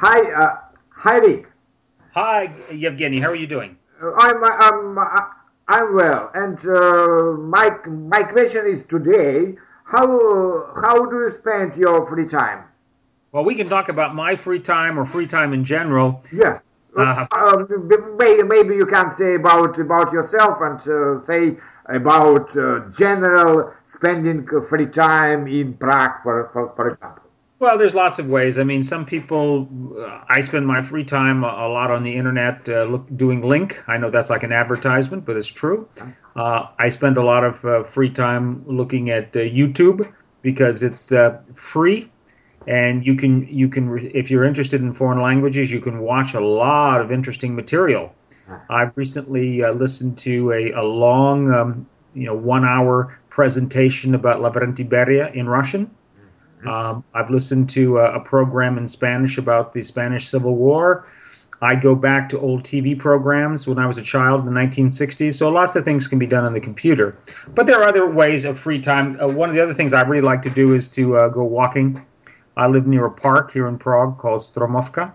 Hi, uh, hi, Rick. Hi, Evgueny. How are you doing? Uh, I'm, I'm, uh, I'm well. And uh, my, my question is today, how, how do you spend your free time? Well, we can talk about my free time or free time in general. Yeah. Uh, Um, maybe, maybe you can say about about yourself and uh, say about uh, general spending free time in Prague, for, for, for example. Well, there's lots of ways. I mean, some people, uh, I spend my free time a, a lot on the internet uh, look, doing link. I know that's like an advertisement, but it's true. Uh, I spend a lot of uh, free time looking at uh, YouTube because it's uh, free, and you can you can re- if you're interested in foreign languages, you can watch a lot of interesting material. I've recently uh, listened to a, a long, um, you know, one hour presentation about La Iberia in Russian. Um, I've listened to a, a program in Spanish about the Spanish Civil War. I go back to old TV programs when I was a child in the 1960s. So lots of things can be done on the computer. But there are other ways of free time. Uh, one of the other things I really like to do is to uh, go walking. I live near a park here in Prague called Stromovka,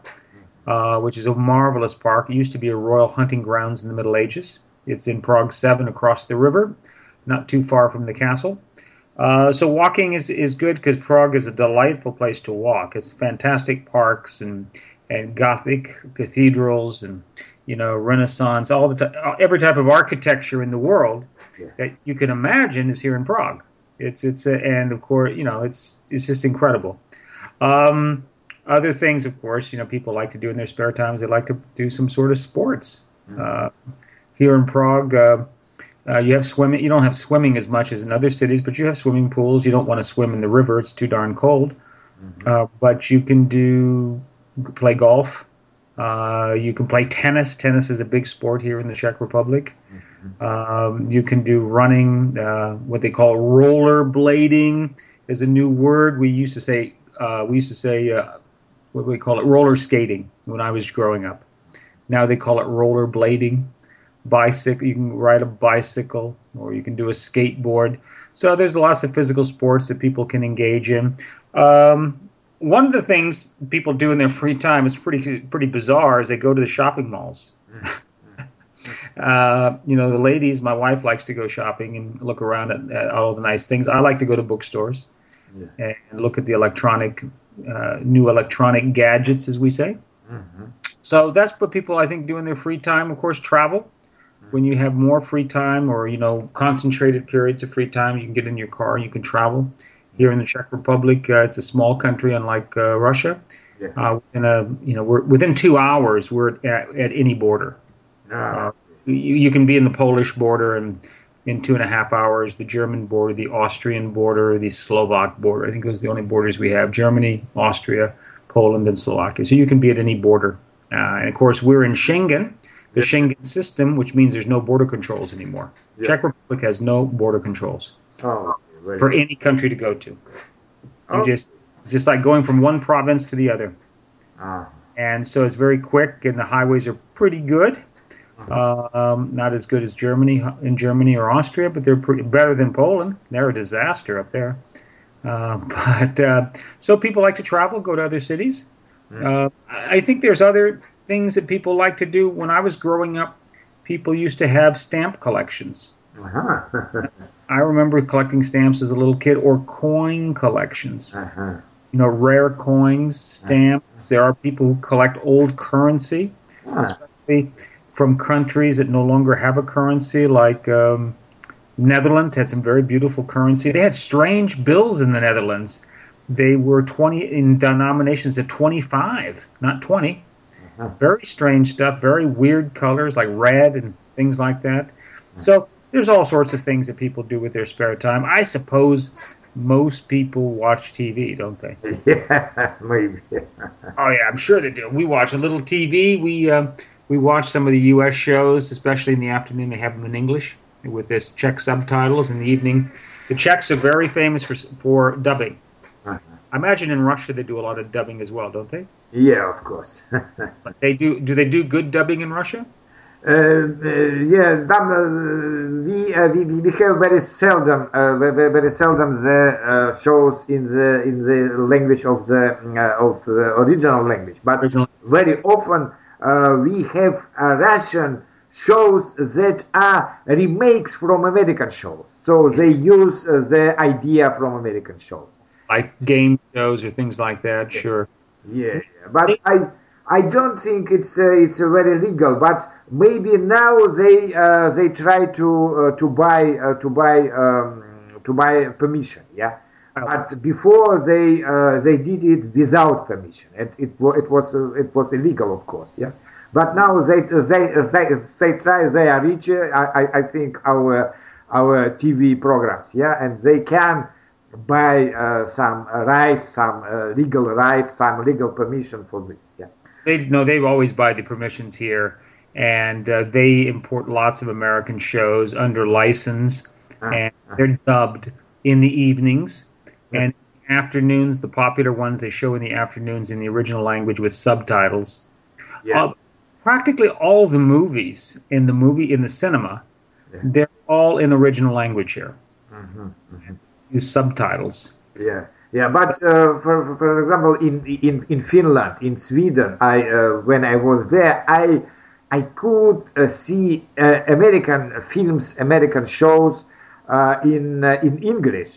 uh, which is a marvelous park. It used to be a royal hunting grounds in the Middle Ages. It's in Prague 7 across the river, not too far from the castle. Uh, so walking is, is good because Prague is a delightful place to walk. It's fantastic parks and and Gothic cathedrals and you know Renaissance, all the t- every type of architecture in the world Yeah. that you can imagine is here in Prague. It's it's a, and of course you know it's it's just incredible. Um, other things, of course, you know people like to do in their spare times. They like to do some sort of sports. Uh, here in Prague. Uh, uh, you have swimming. You don't have swimming as much as in other cities, but you have swimming pools. You don't want to swim in the river; it's too darn cold. Uh, but you can do play golf. Uh, you can play tennis. Tennis is a big sport here in the Czech Republic. Um, you can do running. Uh, what they call roller blading is a new word. We used to say uh, we used to say uh, what do we call it roller skating when I was growing up. Now they call it roller blading bicycle you can ride a bicycle or you can do a skateboard. So there's lots of physical sports that people can engage in. Um, one of the things people do in their free time is pretty pretty bizarre is they go to the shopping malls. Uh, you know the ladies my wife likes to go shopping and look around at, at all the nice things. I like to go to bookstores and look at the electronic uh, new electronic gadgets as we say. So that's what people I think do in their free time. Of course, travel. When you have more free time or you know concentrated periods of free time, you can get in your car, you can travel. Here in the Czech Republic, uh, it's a small country, unlike uh, Russia. Yeah. Uh, within a you know we're within two hours we're at, at any border. Ah, You, you can be in the Polish border and in two and a half hours, the German border, the Austrian border, the Slovak border. I think those are the only borders we have: Germany, Austria, Poland, and Slovakia. So you can be at any border. Uh, and of course, we're in Schengen, the. Schengen system, which means there's no border controls anymore. Yeah. Czech Republic has no border controls oh, okay, for any country to go to. Oh. just it's just like going from one province to the other. Ah, And so it's very quick, and the highways are pretty good. Um, not as good as Germany in Germany or Austria, but they're pretty better than Poland. They're a disaster up there. Uh, but uh, so people like to travel, go to other cities. Uh, I I think there's other things that people like to do. When I was growing up, people used to have stamp collections. uh-huh. I remember collecting stamps as a little kid, or coin collections. uh-huh. You know, rare coins, stamps. There are people who collect old currency especially from countries that no longer have a currency, like um, Netherlands had some very beautiful currency. They had strange bills in the Netherlands. They were 20 in denominations of 25, not 20. Uh-huh. Very strange stuff, very weird colors like red and things like that. So there's all sorts of things that people do with their spare time. I suppose most people watch TV, don't they? yeah, maybe. Oh yeah, I'm sure they do. We watch a little TV. We um, we watch some of the U.S. shows, especially in the afternoon. They have them in English with this Czech subtitles. In the evening, the Czechs are very famous for for dubbing. Uh-huh. I imagine in Russia they do a lot of dubbing as well, don't they? Yeah, of course. But they do. Do they do good dubbing in Russia? Uh, uh, yeah, then, uh, we, uh, we we have very seldom uh, very, very seldom the uh, shows in the in the language of the uh, of the original language, but Original. very often uh, we have uh, Russian shows that are remakes from American shows. So they use uh, the idea from American shows. Like game shows or things like that. Sure. Yeah, but I I don't think it's uh, it's uh, very legal. But maybe now they uh, they try to uh, to buy uh, to buy um, to buy permission. Yeah, but before they uh, they did it without permission. It it, it was uh, it was illegal, of course. Yeah, but now they they they they try they are rich. uh, I I- I think our our TV programs. Yeah, and they can buy uh, some rights, some uh, legal rights, some legal permission for this. Yeah. They no, they always buy the permissions here, and uh, they import lots of American shows under license, Ah, and they're dubbed in the evenings and afternoons. The popular ones they show in the afternoons in the original language with subtitles. Yeah. Uh, practically all the movies in the movie in the cinema, Yeah. they're all in original language here. Mhm, mhm. Use subtitles. Yeah, yeah, but uh, for for example, in in in Finland, in Sweden, I uh, when I was there, I I could uh, see uh, American films, American shows uh, in uh, in English,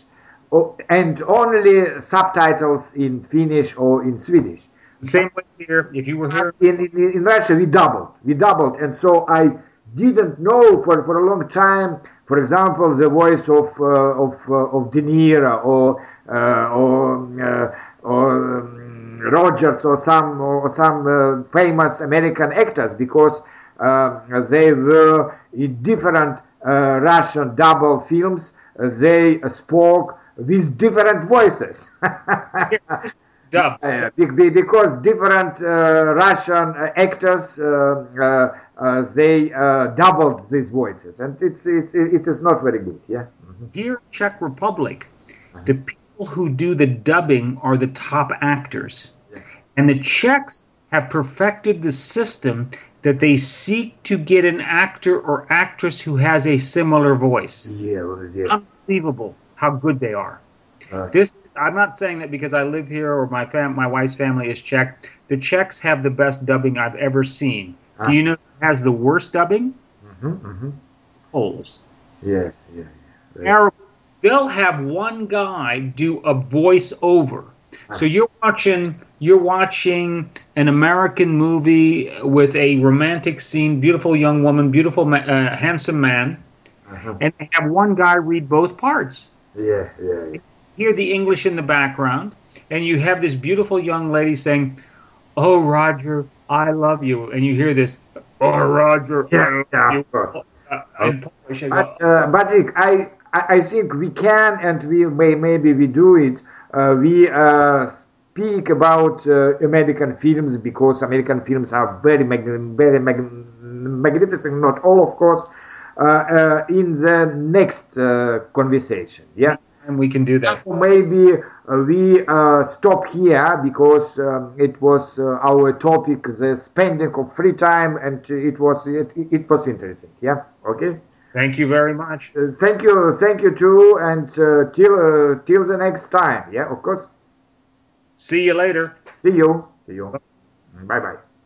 oh, and only subtitles in Finnish or in Swedish. Same way here. If you were here, In, in, in Russia, we doubled. We doubled. And so I didn't know for, for a long time, for example, the voice of, uh, of, uh, of De Niro or, uh, or, uh, or um, Rogers or some, or some uh, famous American actors because uh, they were in different Russian double films. They spoke with different voices. dub. Uh, be- be- because different uh, Russian uh, actors uh, uh, uh, they uh, doubled these voices, and it's, it's it is not very good. Yeah. Here, Czech Republic, the people who do the dubbing are the top actors. Yeah. And the Czechs have perfected the system that they seek to get an actor or actress who has a similar voice. Yeah. yeah. Unbelievable how good they are. This I'm not saying that because I live here or my fam my wife's family is Czech. The Czechs have the best dubbing I've ever seen. Ah. Do you know who has the worst dubbing? mhm, mhm. Poles. Yeah. Yeah. Yeah. Arab, they'll have one guy do a voiceover. So you're watching you're watching an American movie with a romantic scene, beautiful young woman, beautiful ma- uh, handsome man, Uh-huh. and they have one guy read both parts. Yeah. Yeah. yeah. Hear the English in the background, and you have this beautiful young lady saying, "Oh Roger, I love you," and you hear this, "Oh Roger, I Yeah, love yeah, you." of course. Uh, in Polish, But, uh, but Rick, I, I think we can and we may maybe we do it. Uh, we uh, speak about uh, American films because American films are very mag- very mag- magnificent. Not all, of course. Uh, uh, in the next uh, conversation, yeah. And we can do that. So maybe uh, we uh, stop here because um, it was uh, our topic, the spending of free time, and it was it, it was interesting. Yeah. Okay. Thank you very much. Uh, thank you, thank you too, and uh, till uh, till the next time. Yeah, of course. See you later. See you. See you. Bye bye.